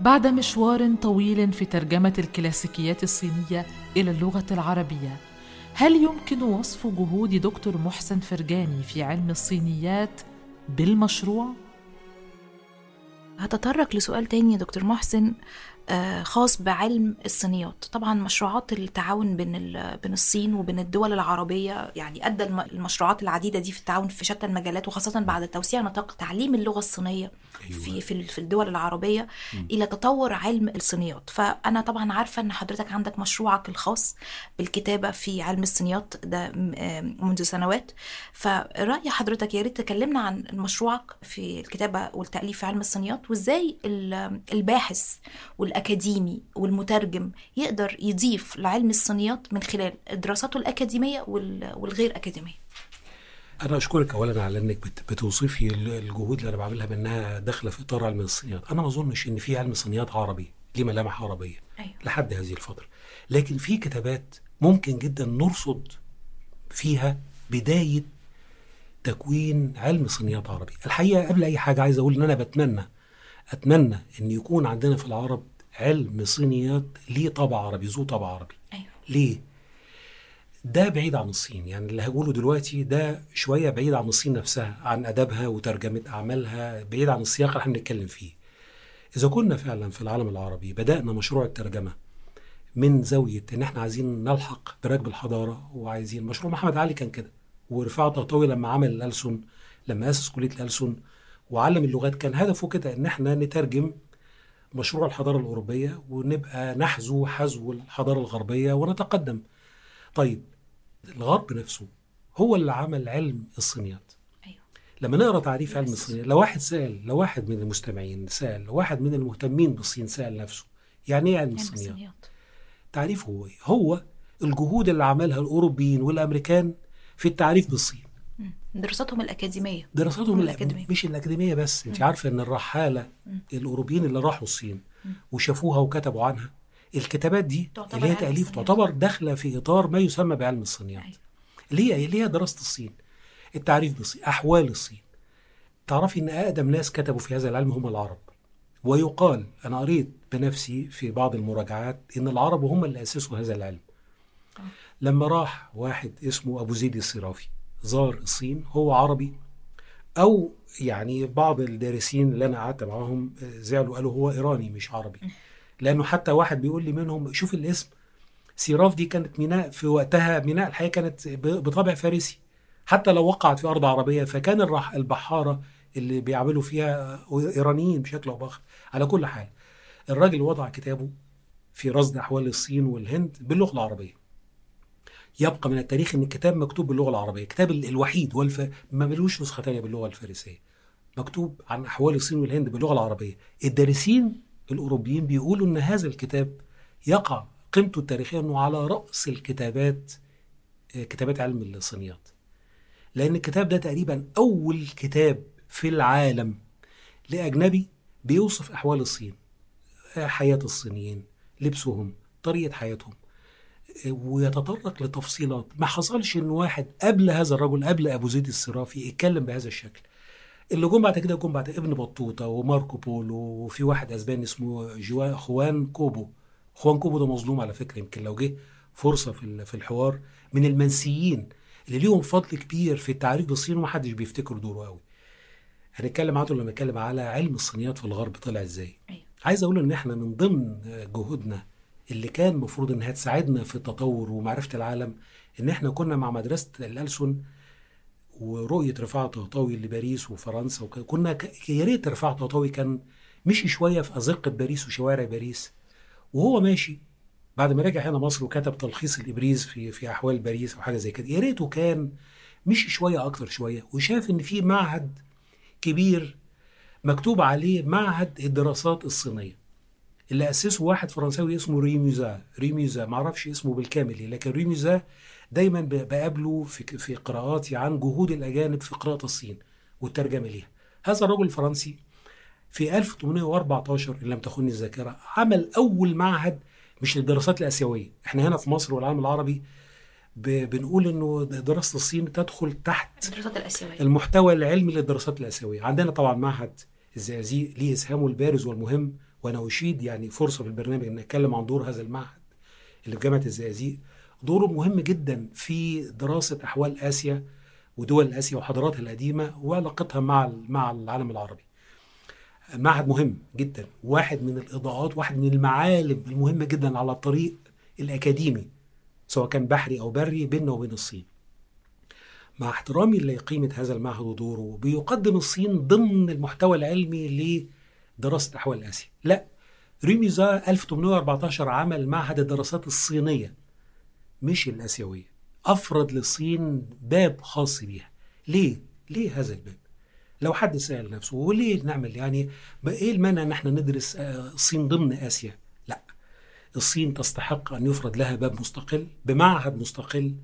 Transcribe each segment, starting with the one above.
بعد مشوار طويل في ترجمة الكلاسيكيات الصينية إلى اللغة العربية هل يمكن وصف جهود دكتور محسن فرجاني في علم الصينيات بالمشروع؟ هتطرق لسؤال تاني يا دكتور محسن خاص بعلم الصينيات طبعا مشروعات التعاون بين بين الصين وبين الدول العربية يعني أدى المشروعات العديدة دي في التعاون في شتى المجالات وخاصة بعد توسيع نطاق تعليم اللغة الصينية أيوة. في في في الدول العربية م. إلى تطور علم الصينيات فأنا طبعا عارفة إن حضرتك عندك مشروعك الخاص بالكتابة في علم الصينيات ده منذ سنوات فرأي حضرتك يا ريت تكلمنا عن مشروعك في الكتابة والتأليف في علم الصينيات وإزاي الباحث والأكاديمي والمترجم يقدر يضيف لعلم الصينيات من خلال دراساته الأكاديمية والغير أكاديمية. أنا أشكرك أولا على إنك بتوصفي الجهود اللي أنا بعملها بأنها داخلة في إطار علم الصينيات، أنا ما أظنش إن في علم صينيات عربي ليه ملامح عربية أيوة. لحد هذه الفترة، لكن في كتابات ممكن جدا نرصد فيها بداية تكوين علم صينيات عربي. الحقيقة قبل أي حاجة عايز أقول إن أنا بتمنى أتمنى أن يكون عندنا في العرب علم صينيات ليه طابع عربي ذو طابع عربي أيوة. ليه؟ ده بعيد عن الصين يعني اللي هقوله دلوقتي ده شوية بعيد عن الصين نفسها عن أدبها وترجمة أعمالها بعيد عن السياق اللي إحنا بنتكلم فيه إذا كنا فعلا في العالم العربي بدأنا مشروع الترجمة من زاوية إن إحنا عايزين نلحق بركب الحضارة وعايزين مشروع محمد علي كان كده ورفاعة طهطاوي لما عمل الألسن لما أسس كلية الألسن وعلم اللغات كان هدفه كده إن إحنا نترجم مشروع الحضارة الأوروبية ونبقى نحذو حذو الحضارة الغربية ونتقدم. طيب الغرب نفسه هو اللي عمل علم الصينيات. أيوه. لما نقرأ تعريف علم الصينيات لو واحد سأل لو واحد من المستمعين سأل لو واحد من المهتمين بالصين سأل نفسه يعني إيه علم الصينيات؟ تعريفه هو إيه؟ هو الجهود اللي عملها الأوروبيين والأمريكان في التعريف بالصين. دراساتهم الأكاديمية. دراساتهم الأكاديمية. مش الأكاديمية بس. أنت عارفة إن الرحالة الأوروبيين اللي راحوا الصين وشافوها وكتبوا عنها الكتابات دي اللي هي تأليف تعتبر داخلة في إطار ما يسمى بعلم الصينيات. أيوة. اللي هي اللي هي دراسة الصين. التعريف بالصين أحوال الصين. تعرفي إن أقدم ناس كتبوا في هذا العلم هم العرب. ويقال أنا قريت بنفسي في بعض المراجعات إن العرب هم اللي أسسوا هذا العلم. آه. لما راح واحد اسمه أبو زيد الصرافي زار الصين هو عربي. أو يعني بعض الدارسين اللي أنا قعدت معاهم زعلوا قالوا هو إيراني مش عربي. لأنه حتى واحد بيقول لي منهم شوف الاسم. سيراف دي كانت ميناء في وقتها ميناء الحقيقة كانت بطابع فارسي. حتى لو وقعت في أرض عربية فكان البحارة اللي بيعملوا فيها إيرانيين بشكل أو بآخر. على كل حال الراجل وضع كتابه في رصد أحوال الصين والهند باللغة العربية. يبقى من التاريخ إن الكتاب مكتوب باللغة العربية. الكتاب الوحيد والف ما ملوش نسخة ثانية باللغة الفارسية. مكتوب عن أحوال الصين والهند باللغة العربية. الدارسين الأوروبيين بيقولوا إن هذا الكتاب يقع قيمته التاريخية إنه على رأس الكتابات آه، كتابات علم الصينيات. لأن الكتاب ده تقريبا أول كتاب في العالم لأجنبي بيوصف أحوال الصين آه، حياة الصينيين لبسهم طريقة حياتهم. ويتطرق لتفصيلات. ما حصلش إن واحد قبل هذا الرجل قبل أبو زيد الصرافي يتكلم بهذا الشكل. اللي جم بعد كده جم بعد ابن بطوطة وماركو بولو وفي واحد أسباني اسمه جوا خوان كوبو. خوان كوبو ده مظلوم على فكرة يمكن لو جه فرصة في في الحوار من المنسيين اللي ليهم فضل كبير في التعريف بالصين ومحدش بيفتكر دوره قوي. هنتكلم عنه لما نتكلم على علم الصينيات في الغرب طلع إزاي؟ أيوه. عايز أقول إن إحنا من ضمن جهودنا اللي كان المفروض إنها تساعدنا في التطور ومعرفة العالم إن إحنا كنا مع مدرسة الألسن ورؤية رفاعة طهطاوي لباريس وفرنسا وكنا يا ريت رفاعة طهطاوي كان مشي شوية في أزقة باريس وشوارع باريس وهو ماشي. بعد ما رجع هنا مصر وكتب تلخيص الإبريز في في أحوال باريس أو حاجة زي كده يا ريته كان مشي شوية أكتر شوية وشاف إن في معهد كبير مكتوب عليه معهد الدراسات الصينية. اللي أسسه واحد فرنساوي اسمه ريميزا ريميزا ما أعرفش اسمه بالكامل لكن ريميزا دايما بقابله في في قراءاتي عن جهود الأجانب في قراءة الصين والترجمة ليها. هذا الرجل الفرنسي في 1814 إن لم تخني الذاكرة عمل أول معهد مش للدراسات الآسيوية. إحنا هنا في مصر والعالم العربي بنقول إنه دراسة الصين تدخل تحت الدراسات الآسيوية. المحتوى العلمي للدراسات الآسيوية. عندنا طبعا معهد الزقازيق ليه إسهامه البارز والمهم وأنا اشيد يعني فرصة في البرنامج ان اتكلم عن دور هذا المعهد اللي في جامعة الزقازيق دوره مهم جدا في دراسة أحوال آسيا ودول آسيا وحضاراتها القديمة وعلاقتها مع مع العالم العربي. معهد مهم جدا واحد من الإضاءات واحد من المعالم المهمة جدا على الطريق الأكاديمي سواء كان بحري أو بري بيننا وبين الصين. مع احترامي لقيمة هذا المعهد ودوره بيقدم الصين ضمن المحتوى العلمي لدراسه احوال اسيا. لا ريميزا 1814 عمل معهد الدراسات الصينية مش الآسيوية. افرض للصين باب خاص بيها. ليه؟ ليه هذا الباب؟ لو حد سأل نفسه وليه نعمل يعني إيه المانع إن إحنا ندرس الصين ضمن آسيا؟ لا الصين تستحق أن يفرض لها باب مستقل بمعهد مستقل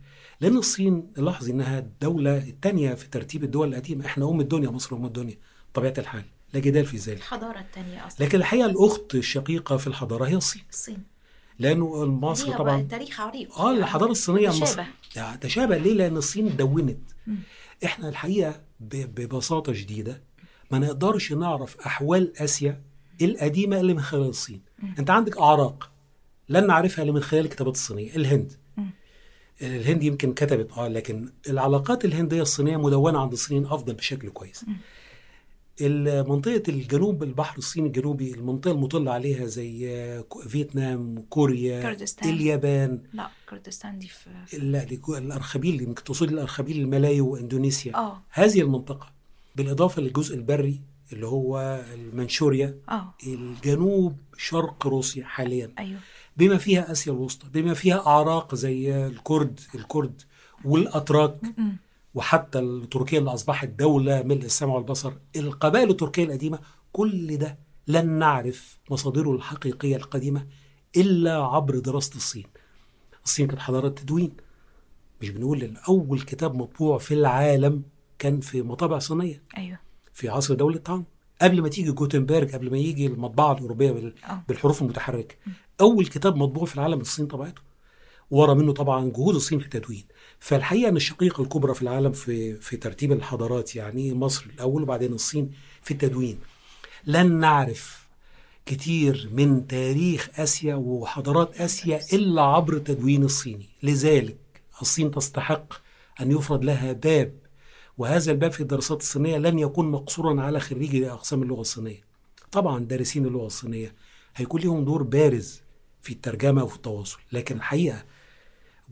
لأن الصين لاحظ إنها الدولة الثانية في ترتيب الدول القديمة إحنا أم الدنيا مصر أم الدنيا طبيعة الحال لا جدال في ذلك. الحضارة الثانية أصلا. لكن الحقيقة الأخت الشقيقة في الحضارة هي الصين. الصين. لأنه مصر طبعا تاريخ عريق. آه الحضارة الصينية تشابه مصر تشابه. ليه؟ لأن الصين دونت. إحنا الحقيقة ببساطة شديدة ما نقدرش نعرف أحوال آسيا القديمة اللي من خلال الصين. م. أنت عندك أعراق لن نعرفها الا من خلال الكتابات الصينية. الهند. م. الهند يمكن كتبت آه لكن العلاقات الهندية الصينية مدونه عند الصينيين أفضل بشكل كويس. منطقة الجنوب البحر الصيني الجنوبي المنطقة المطلة عليها زي فيتنام كوريا كردستان. اليابان. لا كردستان دي في لا دي الأرخبيل يمكن تقصد الأرخبيل الملاي وإندونيسيا آه. هذه المنطقة بالإضافة للجزء البري اللي هو المنشوريا. آه. الجنوب شرق روسيا حاليا. أيوه. بما فيها آسيا الوسطى بما فيها أعراق زي الكرد الكرد والأتراك. م. وحتى تركيا اللي أصبحت دولة ملء السمع والبصر القبائل التركية القديمة كل ده لن نعرف مصادره الحقيقية القديمة إلا عبر دراسة الصين. الصين كانت حضارة تدوين. مش بنقول إن أول كتاب مطبوع في العالم كان في مطابع صينية. أيوه. في عصر دولة تاون قبل ما تيجي جوتنبرج قبل ما يجي المطبعة الأوروبية بال- آه. بالحروف المتحركة. أول كتاب مطبوع في العالم الصين طبعته ورا منه طبعا جهود الصين في التدوين. فالحقيقة أن الشقيقة الكبرى في العالم في في ترتيب الحضارات يعني مصر الأول وبعدين الصين في التدوين. لن نعرف كتير من تاريخ آسيا وحضارات آسيا إلا عبر التدوين الصيني. لذلك الصين تستحق أن يفرض لها باب وهذا الباب في الدراسات الصينية لن يكون مقصورا على خريجي أقسام اللغة الصينية. طبعا دارسين اللغة الصينية هيكون لهم دور بارز في الترجمة وفي التواصل لكن الحقيقة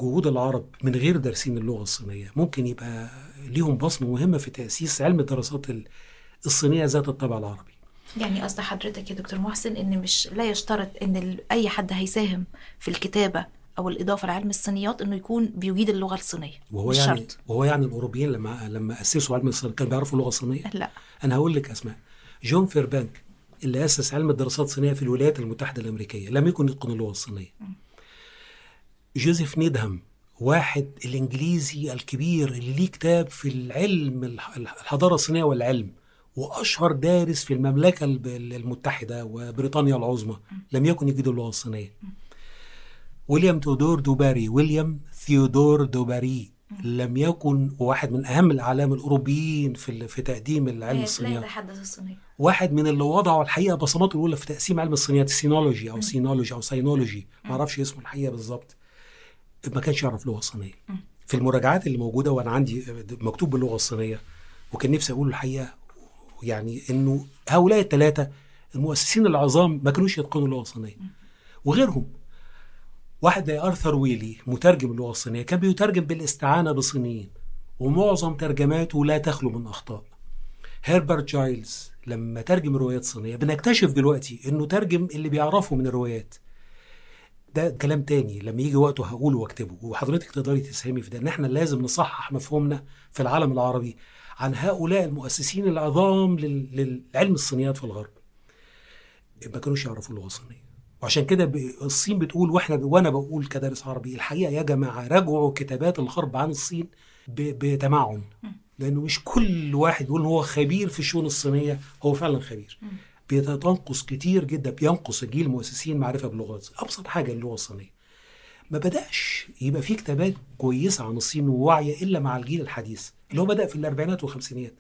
جهود العرب من غير دارسين اللغة الصينية. ممكن يبقى ليهم بصمة مهمة في تأسيس علم الدراسات ال- الصينية ذات الطابع العربي. يعني قصد حضرتك يا دكتور محسن إن مش لا يشترط إن أي حد هيساهم في الكتابة أو الإضافة لعلم الصينيات إنه يكون بيجيد اللغة الصينية. وهو يعني شرط. وهو يعني الأوروبيين لما لما أسسوا علم الصينية كانوا بيعرفوا اللغة الصينية؟ لا. أنا هقول لك أسماء جون فيربانك اللي أسس علم الدراسات الصينية في الولايات المتحدة الأمريكية لم يكن يتقن اللغة الصينية. جوزيف نيدهام واحد الإنجليزي الكبير اللي ليه كتاب في العلم الح- الحضارة الصينية والعلم وأشهر دارس في المملكة المتحدة وبريطانيا العظمى لم يكن يجيد اللغة الصينية. ويليام تودور دوباري ويليام ثيودور دوباري لم يكن واحد من أهم الأعلام الأوروبيين في في تقديم العلم الصينية واحد من اللي وضعوا الحقيقة بصماته الأولى في تأسيس علم الصينيات ال sinology أو sinology أو sinology ما أعرفش اسمه الحقيقة بالظبط. ما كانش يعرف لغة صينيه في المراجعات اللي موجودة وأنا عندي مكتوب باللغة الصينية وكان نفسي أقول الحقيقة يعني إنه هؤلاء الثلاثه المؤسسين العظام ما كانوش يتقنوا اللغة الصينية. وغيرهم واحد زي آرثر ويلي مترجم اللغة الصينية كان بيترجم بالاستعانة بصينيين ومعظم ترجماته لا تخلو من أخطاء. هيربرت جايلز لما ترجم روايات صينية بنكتشف دلوقتي إنه ترجم اللي بيعرفه من الروايات. ده كلام تاني. لما يجي وقته هقوله واكتبه وحضرتك تقدري تساهمي في ده. إن إحنا لازم نصحح مفهومنا في العالم العربي عن هؤلاء المؤسسين العظام لل- للعلم الصينيات في الغرب. ما كانوش يعرفوا اللغة الصينية. وعشان كده الصين بتقول وإحنا وأنا بقول كدارس عربي الحقيقة يا جماعة راجعوا كتابات الغرب عن الصين ب- بتمعن. لأنه مش كل واحد يقول هو خبير في الشؤون الصينية هو فعلا خبير. بتنقص كتير جدا بينقص جيل المؤسسين معرفة باللغات. أبسط حاجة اللغة الصينية. ما بدأش يبقى في كتابات كويسة عن الصين وواعية إلا مع الجيل الحديث اللي هو بدأ في الأربعينات والخمسينات.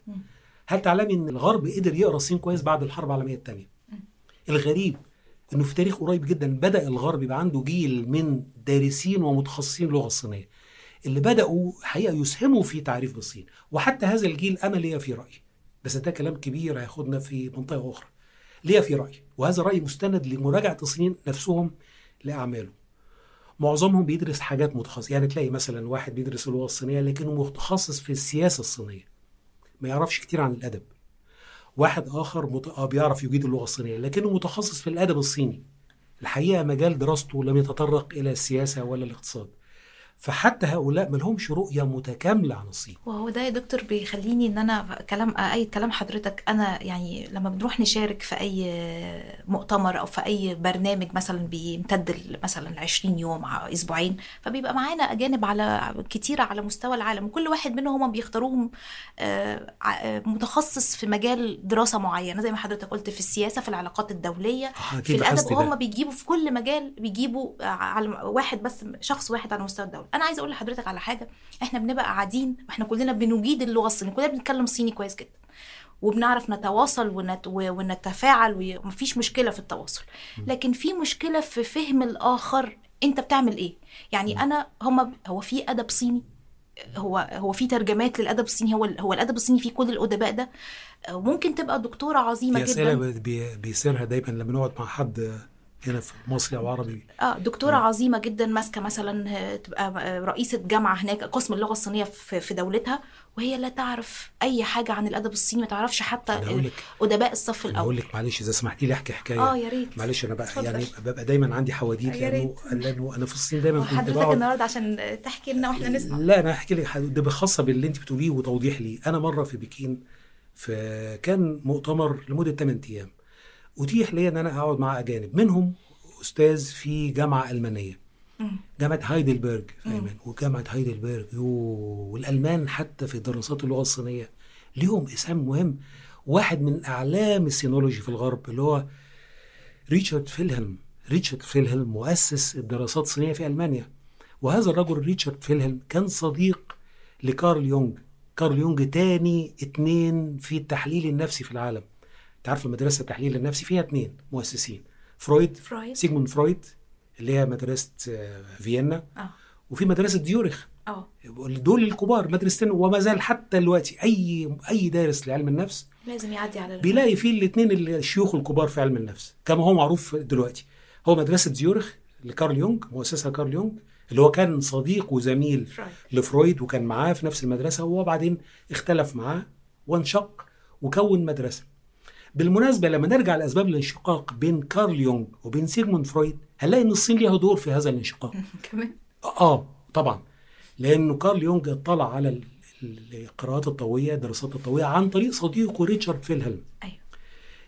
هل تعلمي إن الغرب قدر يقرأ الصين كويس بعد الحرب العالمية الثانية الغريب إنه في تاريخ قريب جدا بدأ الغرب يبقى عنده جيل من دارسين ومتخصصين اللغة الصينية. اللي بدأوا حقيقة يسهموا في تعريف بالصين وحتى هذا الجيل أنا ليا في راي بس ده كلام كبير هياخدنا في منطقة أخرى. ليا في راي وهذا رأي مستند لمراجعة الصينيين نفسهم لأعماله. معظمهم بيدرس حاجات متخصصة يعني تلاقي مثلا واحد بيدرس اللغة الصينية لكنه متخصص في السياسة الصينية ما يعرفش كتير عن الأدب. واحد آخر مت... آه بيعرف يجيد اللغة الصينية لكنه متخصص في الأدب الصيني. الحقيقة مجال دراسته لم يتطرق إلى السياسة ولا الاقتصاد. فحتى هؤلاء ما لهمش رؤية متكاملة عن الصين. وهو ده يا دكتور بيخليني إن أنا كلام أي كلام حضرتك أنا يعني لما بنروح نشارك في أي مؤتمر أو في أي برنامج مثلا بيمتد مثلا 20 يوم أسبوعين فبيبقى معانا أجانب على كتيره على مستوى العالم وكل واحد منهم هم بيختاروهم متخصص في مجال دراسة معينة زي ما حضرتك قلت في السياسة في العلاقات الدولية في الأدب وهم بيجيبوا في كل مجال بيجيبوا على واحد بس شخص واحد على مستوى الدولة. أنا عايزة أقول لحضرتك على حاجة. إحنا بنبقى قاعدين وإحنا كلنا بنجيد اللغة الصينية كلنا بنتكلم صيني كويس جدا. وبنعرف نتواصل ونت... ونتفاعل ومفيش مشكلة في التواصل. لكن في مشكلة في فهم الآخر أنت بتعمل إيه؟ يعني أنا هم هو في أدب صيني؟ هو هو في ترجمات للأدب الصيني؟ هو هو الأدب الصيني فيه كل الأدباء ده؟ ممكن تبقى دكتورة عظيمة جدا. بي بيصيرها دايما لما نقعد مع حد هنا في مصري أو عربي. آه دكتورة م. عظيمة جدا ماسكة مثلا تبقى رئيسة جامعة هناك قسم اللغة الصينية في, دولتها وهي لا تعرف أي حاجة عن الأدب الصيني ما تعرفش حتى أدباء الصف الأول. أقول لك معلش إذا سمحتي لي أحكي حكاية. آه يا ريت. معلش أنا بقى فضل. يعني ببقى دايما عندي حواديت لأنه لأنه أنا في الصين دايما كنت حضرتك بقعد. النهارده عشان تحكي لنا وإحنا نسمع. لا أنا هحكي لك ده خاصه باللي أنت بتقوليه وتوضيح لي. أنا مرة في بكين في كان مؤتمر لمدة 8 أيام. أتيح لي إن أنا أقعد مع أجانب منهم أستاذ في جامعة ألمانية جامعة هايدلبرج في ألمانيا وجامعة هايدلبرج يو والألمان حتى في دراسات اللغة الصينية. ليهم إسهام مهم. واحد من أعلام ال sinology في الغرب اللي هو ريتشارد فيلهلم. ريتشارد فيلهلم مؤسس الدراسات الصينية في ألمانيا. وهذا الرجل ريتشارد فيلهلم كان صديق لكارل يونغ. كارل يونغ تاني اتنين في التحليل النفسي في العالم. تعرف مدرسه التحليل النفسي فيها اتنين مؤسسين. فرويد, فرويد. سيجموند فرويد اللي هي مدرسة فيينا. آه. وفي مدرسة زيورخ. آه. دول الكبار مدرستين وما زال حتى دلوقتي أي أي دارس لعلم النفس لازم يعدي على بيلاقي فيه الاثنين الشيوخ الكبار في علم النفس كما هو معروف دلوقتي. هو مدرسة زيورخ لكارل يونغ مؤسسها كارل يونغ اللي هو كان صديق وزميل فرويد. لفرويد وكان معاه في نفس المدرسة وهو بعدين اختلف معاه وانشق وكون مدرسة. بالمناسبة لما نرجع لأسباب الانشقاق بين كارل يونغ وبين سيغموند فرويد هنلاقي إن الصين ليها دور في هذا الانشقاق. كمان؟ آه طبعا. لأنه كارل يونغ اطلع على القراءات الطاوية الدراسات الطاوية عن طريق صديقه ريتشارد فيلهلم. أيوه.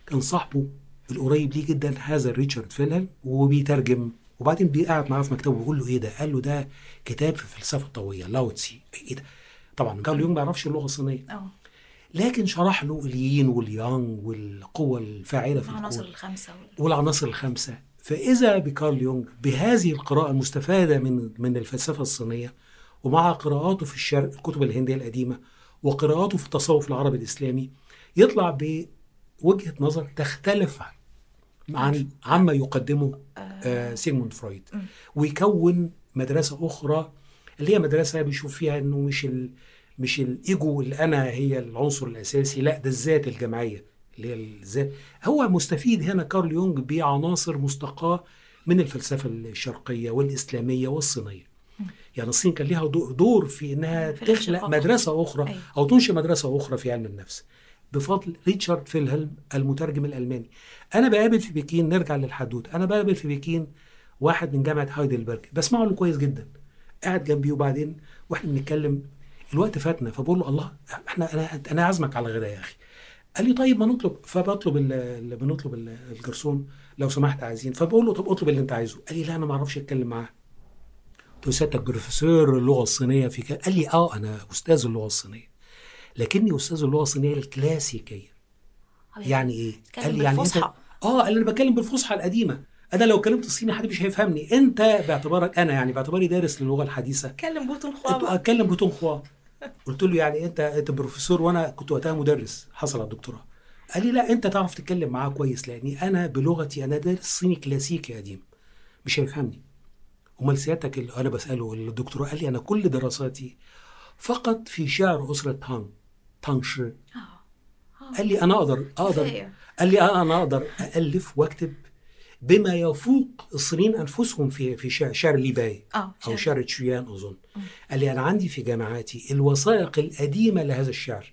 كان صاحبه القريب ليه جدا هذا ريتشارد فيلهلم وبيترجم وبعدين بيقعد معاه في مكتبه بيقول له إيه ده؟ قال له ده كتاب في الفلسفة الطاوية لاو تسي. إيه ده؟ طبعا كارل يونغ ما يعرفش اللغة الصينية. آه. لكن شرح له اليين واليانج والقوة الفاعلة في العناصر الخمسة وال... والعناصر الخمسة. فإذا بكارل يونغ بهذه القراءة المستفادة من من الفلسفة الصينية ومع قراءاته في الشرق الكتب الهندية القديمة وقراءاته في التصوف العربي الإسلامي يطلع بوجهة نظر تختلف عن عما يقدمه آه سيغموند فرويد. ويكون مدرسة أخرى اللي هي مدرسة بيشوف فيها إنه مش مش الإيجو اللي أنا هي العنصر الأساسي لا ده الذات الجماعية اللي هي الذات. هو مستفيد هنا كارل يونغ بعناصر مستقاة من الفلسفة الشرقية والإسلامية والصينية. يعني الصين كان لها دور في إنها في تخلق. مدرسة أخرى أيوة. أو تنشئ مدرسة أخرى في علم النفس. بفضل ريتشارد فيلهلم المترجم الألماني. أنا بقابل في بكين نرجع للحدوته أنا بقابل في بكين واحد من جامعة هايدلبرج. بسمعه له كويس جدا. قاعد جنبي وبعدين وإحنا بنتكلم الوقت فاتنا فبقول له الله إحنا أنا أنا عازمك على غدا يا أخي. قال لي طيب ما نطلب فبطلب ال- ال- بنطلب ال- الجرسون لو سمحت عايزين. فبقول له طب اطلب اللي انت عايزه. قال لي لا أنا ما أعرفش أتكلم معاه. قلت له سيادتك بروفيسور اللغة الصينية في كده قال لي آه أنا أستاذ اللغة الصينية. لكني أستاذ اللغة الصينية الكلاسيكية. يعني إيه؟ قال لي يعني أنت. آه قال أنا بتكلم بالفصحى القديمة. أنا لو كلمت الصيني حد مش هيفهمني. أنت باعتبارك أنا يعني باعتباري دارس للغة الحديثة. أتكلم 普通话 أتكلم 普通话. قلت له يعني أنت أنت بروفيسور وأنا كنت وقتها مدرس. حصل على الدكتوراه. قال لي لا أنت تعرف تتكلم معاه كويس لأني أنا بلغتي أنا دارس صيني كلاسيكي قديم مش هيفهمني. أمال سيادتك اللي أنا بسأله الدكتور قال لي أنا كل دراساتي فقط في شعر أسرة تانغ تانغ شي آه. آه. قال لي أنا أقدر أقدر. قال لي أنا أقدر الف وأكتب بما يفوق الصينيين أنفسهم في في شعر, ليباي آه أو شعر. تشويان أظن. قال لي أنا عندي في جامعاتي الوثائق القديمة لهذا الشعر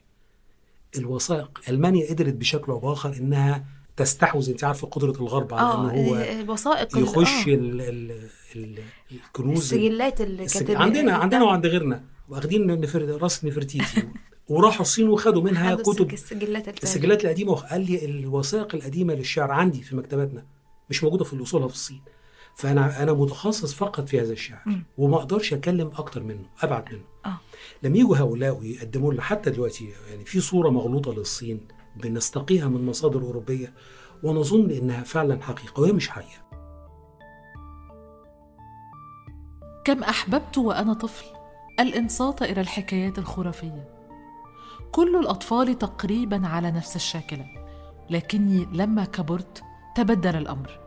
الوثائق ألمانيا قدرت بشكل أو بآخر إنها تستحوذ أنت عارفة قدرة الغرب على آه ان هو الوثائق ال- يخش آه. ال ال ال الكنوز. السجلات اللي عندنا عندنا وعند غيرنا. واخدين نفر راس نفرتيتي. وراحوا الصين وخدوا منها كتب. السجلات القديمة. قال لي الوثائق القديمة للشعر عندي في مكتباتنا مش موجودة في الاصولها في الصين. فأنا أنا متخصص فقط في هذا الشعر. وما أقدرش أتكلم أكتر منه أبعد منه. آه. لما يجوا هؤلاء ويقدموا لنا حتى دلوقتي يعني في صورة مغلوطة للصين بنستقيها من مصادر أوروبية ونظن إنها فعلا حقيقة وهي مش حقيقة. كم أحببت وأنا طفل الإنصات إلى الحكايات الخرافية. كل الأطفال تقريبا على نفس الشاكلة لكني لما كبرت تبدل الأمر.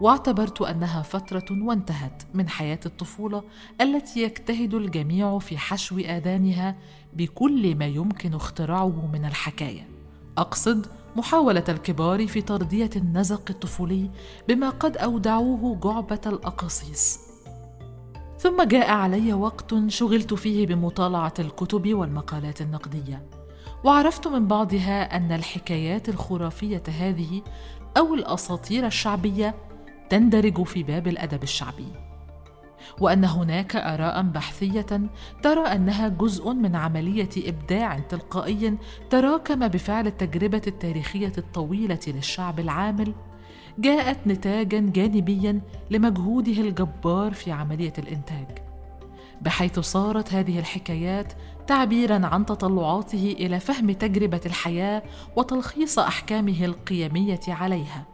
واعتبرت أنها فترة وانتهت من حياة الطفولة التي يجتهد الجميع في حشو آذانها بكل ما يمكن اختراعه من الحكاية. أقصد محاولة الكبار في ترضية النزق الطفولي بما قد أودعوه جعبة الأقاصيص. ثم جاء علي وقت شغلت فيه بمطالعة الكتب والمقالات النقدية. وعرفت من بعضها أن الحكايات الخرافية هذه أو الأساطير الشعبية تندرج في باب الأدب الشعبي. وأن هناك آراء بحثية ترى أنها جزء من عملية إبداع تلقائي تراكم بفعل التجربة التاريخية الطويلة للشعب العامل جاءت نتاجا جانبيا لمجهوده الجبار في عملية الإنتاج. بحيث صارت هذه الحكايات تعبيرا عن تطلعاته إلى فهم تجربة الحياة وتلخيص أحكامه القيمية عليها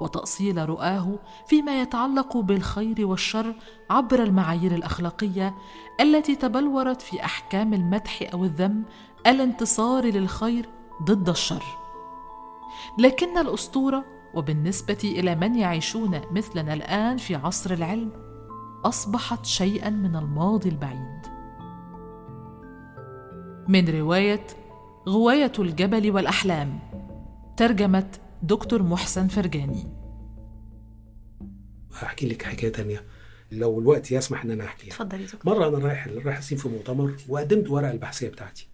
وتأصيل رؤاه فيما يتعلق بالخير والشر عبر المعايير الأخلاقية التي تبلورت في أحكام المدح أو الذم الانتصار للخير ضد الشر. لكن الأسطورة وبالنسبة إلى من يعيشون مثلنا الآن في عصر العلم أصبحت شيئا من الماضي البعيد. من رواية غواية الجبل والأحلام ترجمة دكتور محسن فرجاني هحكي لك حكاية تانية. لو الوقت يسمح إن أنا أحكيها. اتفضل يا دكتور. مرة أنا رايح رايح الصين في مؤتمر وقدمت ورقة البحثية بتاعتي.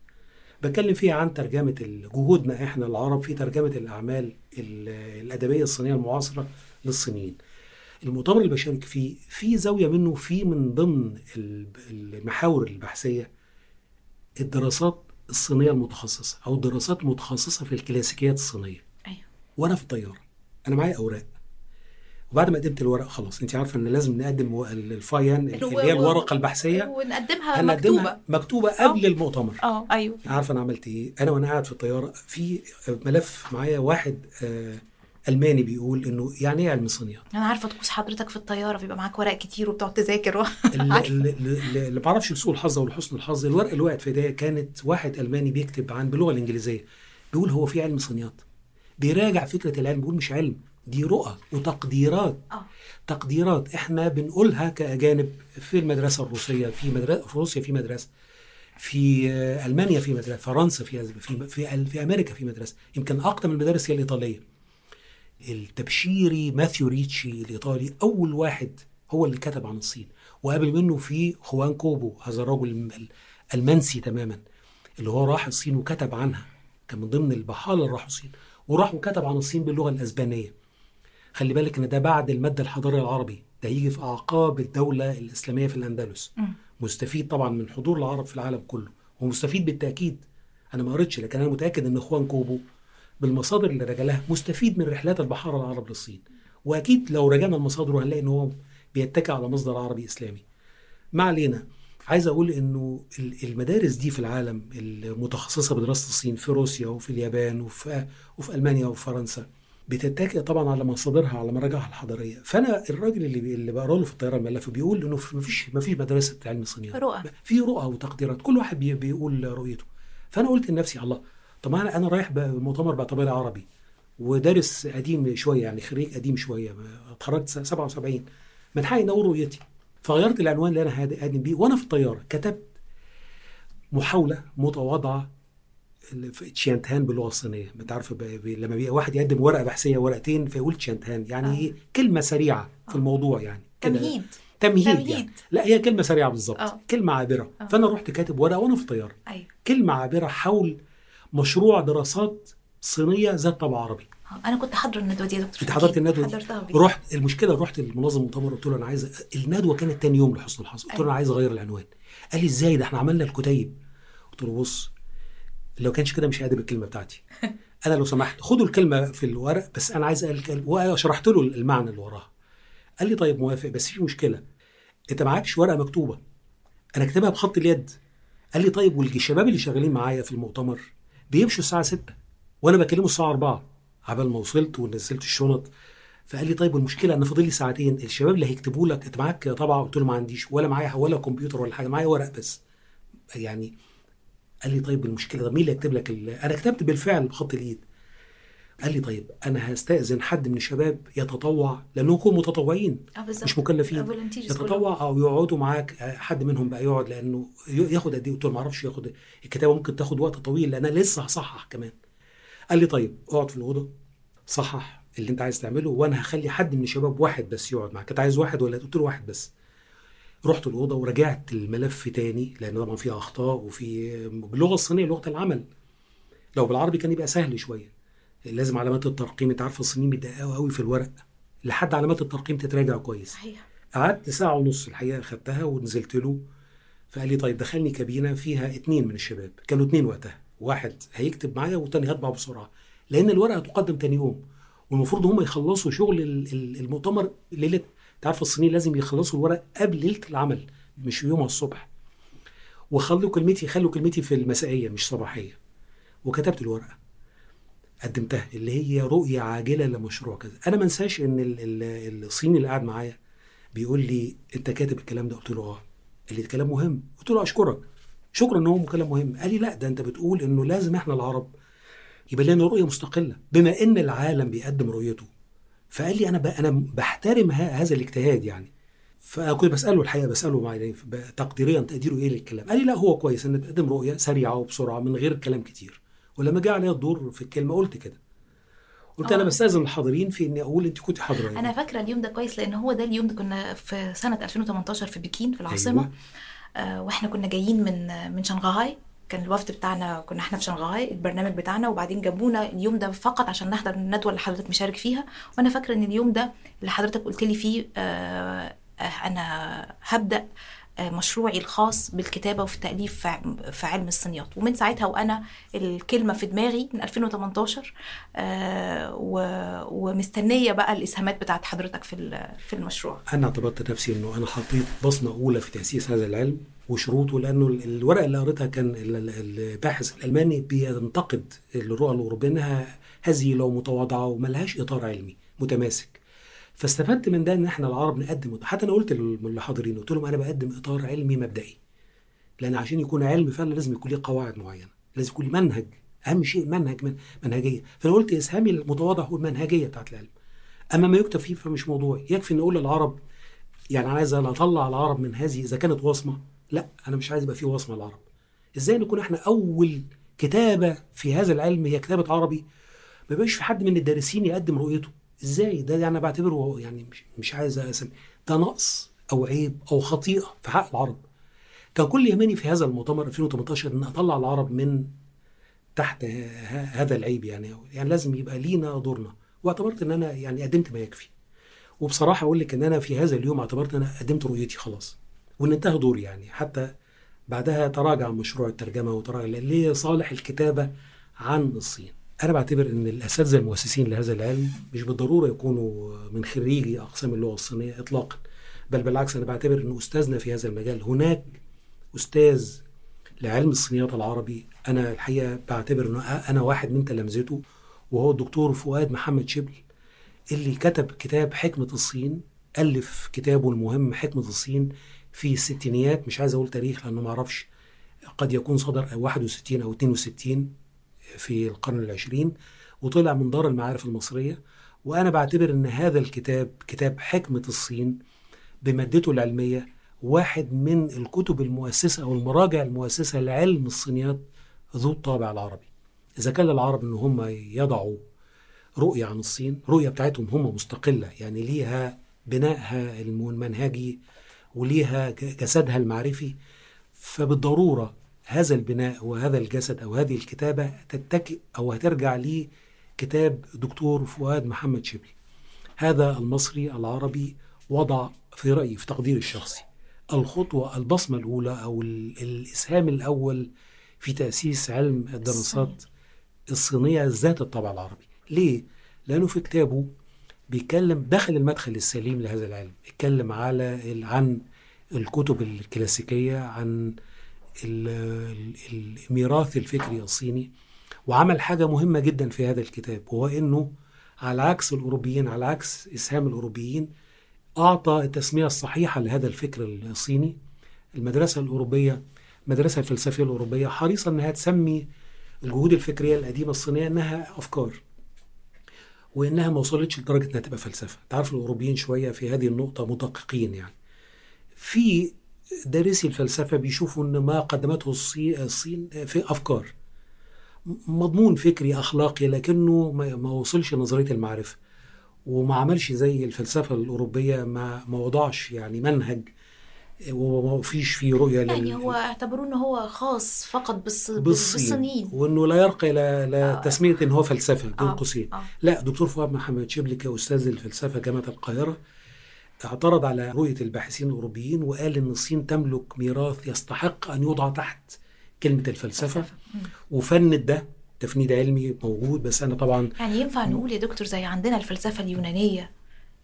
بتكلم فيها عن ترجمة جهودنا إحنا العرب في ترجمة الأعمال ال- الأدبية الصينية المعاصرة للصينيين. المؤتمر اللي بشارك فيه في زاوية منه في من ضمن ال- المحاور البحثية الدراسات الصينية المتخصصة أو الدراسات المتخصصه في الكلاسيكيات الصينية. أيوه. وأنا في الطيارة. أنا معايا أوراق. وبعد ما قدمت الورق خلاص. انت عارفة إن لازم نقدم الفاين اللي هي الورقة البحثية. ونقدمها مكتوبة. مكتوبة قبل المؤتمر. آه أيوه. عارفة أنا عملت إيه؟ أنا وأنا قاعد في الطيارة في ملف معايا واحد آه ألماني بيقول إنه يعني إيه علم الصينيات أنا عارفة طقوس حضرتك في الطيارة بيبقى معاك ورق كتير وبتقعد تذاكر و... اللي, ما بعرفش لسوء الحظ أو لحسن الحظ الورقه اللي وقعت في ايديا كانت واحد ألماني بيكتب عن باللغة الإنجليزية بيقول هو في علم صينيات بيراجع فكرة العلم بيقول مش علم دي رؤى وتقديرات. آه. تقديرات إحنا بنقولها كأجانب في المدرسة الروسية في مدرسه في روسيا في مدرسة في ألمانيا في مدرسة فرنسا في في في, في أمريكا في مدرسة يمكن أقدم المدارس هي الإيطالية. التبشيري ماثيو ريتشي الإيطالي أول واحد هو اللي كتب عن الصين. وقبل منه في خوان كوبو هذا الرجل الم- المنسي تماما اللي هو راح الصين وكتب عنها. كان من ضمن البحالة اللي راحوا الصين. وراح وكتب عن الصين باللغة الأسبانية. خلي بالك إن ده بعد المد الحضاري العربي. ده يجي في أعقاب الدولة الإسلامية في الأندلس. مم. مستفيد طبعا من حضور العرب في العالم كله. ومستفيد بالتأكيد. أنا ما قريتش لكن أنا متأكد إن اخوان كوبو بالمصادر اللي رجلها مستفيد من رحلات البحاره العرب للصين. وأكيد لو رجعنا المصادر هنلاقي إن هو بيتكئ على مصدر عربي إسلامي. ما علينا. عايز أقول إنه ال- المدارس دي في العالم المتخصصة بدراسة الصين في روسيا وفي اليابان وفي وفي ألمانيا وفي فرنسا بتتكئ طبعا على مصادرها على مراجعها الحضارية. فأنا الراجل اللي اللي بقرأ له في الطياره الملف بيقول إنه ما فيش ما فيش مدرسة علم الصينيات رؤى. في رؤى وتقديرات. كل واحد بي- بيقول رؤيته. فأنا قلت لنفسي الله طب أنا أنا رايح مؤتمر باعتباري عربي ودارس قديم شوية يعني خريج قديم شوية اتخرجت 77 من حقي ان أقول رؤيتي فغيرت العنوان اللي أنا هقدم بيه وأنا في الطيارة كتبت محاولة متواضعة في تشيانتهان باللغة الصينية انت عارف لما بي واحد يقدم ورقة بحثية ورقتين فيقول تشيانتهان يعني آه. إيه كلمة سريعة في الموضوع يعني تمهيد تمهيد, تمهيد. يعني. لا هي كلمة سريعة بالظبط آه. كلمة عابرة أوه. فأنا رحت كاتب ورقة وأنا في الطيارة أيوه. كلمة عابرة حول مشروع دراسات صينية ذات طابع عربي. آه، أنا كنت حاضر الندوة دي يا دكتور أنت حضرت الندوة دي؟ رحت المشكلة رحت المنظم المؤتمر قلت له أنا عايز الندوة كانت تاني يوم لحسن الحظ. قلت له أنا عايز أغير العنوان. قال لي إزاي؟ ده إحنا عملنا الكتيب. قلت له بص لو كانش كده مش هقدم الكلمة بتاعتي. أنا لو سمحت خدوا الكلمة في الورق بس أنا عايز وشرحت له المعنى اللي وراها. قال لي طيب موافق بس في مشكلة. أنت معكش ورقة مكتوبة. أنا كاتبها بخط اليد. قال لي طيب والشباب اللي شغالين معايا في المؤتمر بيمشوا الساعة 6 وأنا بكلمه الساعة 4 عبال ما وصلت ونزلت الشنط. فقال لي طيب المشكلة إن فاضل لي ساعتين الشباب اللي هيكتبوا لك أنت معاك طبعا؟ قلت له ما عنديش ولا معايا ولا كمبيوتر ولا حاجة معايا ورق بس. يعني قال لي طيب المشكلة طب مين اللي يكتب لك أنا كتبت بالفعل بخط الإيد. قال لي طيب أنا هستأذن حد من الشباب يتطوع لأنهم يكونوا متطوعين آه، مش مكلفين. يتطوع أو يقعدوا معاك حد منهم بقى يقعد لأنه ياخد قد إيه؟ قلت له ما أعرفش ياخد الكتابة ممكن تاخد وقت طويل لأن أنا لسه هصحح كمان. قال لي طيب اقعد في الأوضة صحح اللي أنت عايز تعمله وأنا هخلي حد من الشباب واحد بس يقعد معاك. أنت عايز واحد ولا؟ قلت له واحد بس. رحت الأوضة ورجعت الملف تاني لأن طبعا فيه أخطاء وفي باللغة الصينية لغة العمل. لو بالعربي كان يبقى سهل شوية. لازم علامات الترقيم انت عارف الصينيين بيدققوا قوي في الورق. لحد علامات الترقيم تتراجع كويس. صحيح. قعدت ساعة ونص الحقيقة خدتها ونزلت له فقال لي طيب دخلني كابينة فيها اتنين من الشباب. كانوا اتنين وقتها. واحد هيكتب معايا والتاني هطبع بسرعة. لأن الورقة هتقدم تاني يوم. والمفروض هم يخلصوا شغل المؤتمر ليلة تعرف الصينيين لازم يخلصوا الورق قبل ليلة العمل مش يوم الصبح. وخلوا كلمتي خلوا كلمتي في المسائية مش صباحية. وكتبت الورقة. قدمتها اللي هي رؤية عاجلة لمشروع كذا. أنا ما انساش إن الصيني اللي قاعد معايا بيقول لي أنت كاتب الكلام ده؟ قلت له آه. قال لي الكلام مهم. قلت له أشكرك. شكرا إن هو كلام مهم. قال لي لا ده أنت بتقول إنه لازم إحنا العرب يبقى لنا رؤية مستقلة بما إن العالم بيقدم رؤيته. فقال لي أنا أنا بحترم هذا الاجتهاد يعني. فكنت بسأله الحقيقة بسأله يعني تقديريا تقديره إيه للكلام؟ قال لي لا هو كويس ان تقدم رؤية سريعة وبسرعة من غير كلام كتير. ولما جه عليا الدور في الكلمة قلت كده قلت أنا. بستأذن الحاضرين في إني أقول أنت كنت حاضرة يعني. أنا فاكرة اليوم ده كويس لأن هو ده اليوم ده كنا في سنة 2018 في بكين في العاصمة أيوة. آه وإحنا كنا جايين من من شنغهاي كان الوفد بتاعنا كنا إحنا في شنغهاي البرنامج بتاعنا وبعدين جابونا اليوم ده فقط عشان نحضر الندوة اللي حضرتك مشارك فيها وأنا فاكرة إن اليوم ده اللي حضرتك قلت لي فيه آه, آه، أنا هبدأ مشروعي الخاص بالكتابة وفي التاليف في علم الصينيات. ومن ساعتها وأنا الكلمة في دماغي من 2018 آه، ومستنية بقى الإسهامات بتاعت حضرتك في في المشروع. أنا اعتبرت نفسي إنه أنا حطيت بصمة أولى في تأسيس هذا العلم وشروطه لأنه الورقة اللي قريتها كان الباحث الألماني بينتقد الرؤى الأوروبية إنها هزيلة ومتواضعة وملهاش إطار علمي متماسك. فاستفدت من ده إن إحنا العرب نقدم حتى أنا قلت للحاضرين قلت لهم أنا بقدم إطار علمي مبدئي. لأن عشان يكون علم فعلا لازم يكون ليه قواعد معينة. لازم يكون منهج. أهم شيء منهج من منهجية. فأنا قلت إسهامي المتواضع هو المنهجية بتاعت العلم. أما ما يكتب فيه فمش موضوعي. يكفي إن أقول للعرب يعني عايز أنا أطلع العرب من هذه إذا كانت وصمة. لا أنا مش عايز يبقى فيه وصمة للعرب. إزاي نكون إحنا أول كتابة في هذا العلم هي كتابة عربي؟ ما يبقاش في حد من الدارسين يقدم رؤيته. إزاي؟ ده يعني بعتبره يعني مش, عايز أسمي. ده نقص أو عيب أو خطيئة في حق العرب. كان كل يماني في هذا المؤتمر 2018 إن أطلع العرب من تحت هذا العيب يعني. يعني لازم يبقى لينا دورنا. واعتبرت إن أنا يعني قدمت ما يكفي. وبصراحة أقول لك إن أنا في هذا اليوم اعتبرت إن أنا قدمت رؤيتي خلاص. وإن انتهى دوري يعني. حتى بعدها تراجع مشروع الترجمة وتراجع لصالح الكتابة عن الصين. أنا بعتبر إن الأساتذة المؤسسين لهذا العلم مش بالضرورة يكونوا من خريجي أقسام اللغة الصينية اطلاقا بل بالعكس أنا بعتبر إن أستاذنا في هذا المجال هناك أستاذ لعلم الصينيات العربي أنا الحقيقة بعتبر ان أنا واحد من تلامذته وهو الدكتور فؤاد محمد شبل اللي كتب كتاب حكمة الصين ألف كتابه المهم حكمة الصين في الستينيات مش عايز أقول تاريخ لأنه ما أعرفش قد يكون صدر 61 أو 62 في القرن العشرين وطلع من دار المعارف المصرية. وأنا بعتبر أن هذا الكتاب كتاب حكمة الصين بمادته العلمية واحد من الكتب المؤسسة أو المراجع المؤسسة لعلم الصينيات ذو الطابع العربي. إذا كان للعرب أن هم يضعوا رؤية عن الصين رؤية بتاعتهم هم مستقلة يعني ليها بنائها المنهجي وليها جسدها المعرفي فبالضرورة هذا البناء وهذا الجسد أو هذه الكتابة تتكئ أو هترجع لي كتاب دكتور فؤاد محمد شبلي هذا المصري العربي وضع في رأيي في تقديري الشخصي الخطوة البصمة الأولى أو الإسهام الأول في تأسيس علم الدراسات الصينية ذات الطابع العربي ليه؟ لأنه في كتابه بيتكلم داخل المدخل السليم لهذا العلم اتكلم على عن الكتب الكلاسيكية عن الميراث الفكري الصيني وعمل حاجة مهمة جدا في هذا الكتاب وهو أنه على عكس الأوروبيين على عكس إسهام الأوروبيين أعطى التسمية الصحيحة لهذا الفكر الصيني. المدرسة الأوروبية المدرسة الفلسفية الأوروبية حريصة أنها تسمي الجهود الفكرية القديمة الصينية أنها أفكار وإنها ما وصلتش لدرجة إنها تبقى فلسفة. تعرف الأوروبيين شوية في هذه النقطة مدققين يعني. في دارسي الفلسفة بيشوفوا إن ما قدمته الصين في أفكار مضمون فكري أخلاقي لكنه ما وصلش لنظريه المعرفة وما عملش زي الفلسفة الأوروبية ما ما وضعش يعني منهج وما فيش فيه رؤية يعني لل... هو اعتبروه ان هو خاص فقط بالص... بالصين بالصينيين وإنه لا يرقى إلى آه. تسمية إن هو فلسفة بين آه. قوسين آه. لا دكتور فؤاد محمد شبلي كاستاذ الفلسفة جامعة القاهرة اعترض على رؤية الباحثين الأوروبيين وقال إن الصين تملك ميراث يستحق أن يوضع تحت كلمة الفلسفة. وفند ده تفنيد علمي موجود بس أنا طبعا يعني ينفع نقول يا دكتور زي عندنا الفلسفة اليونانية؟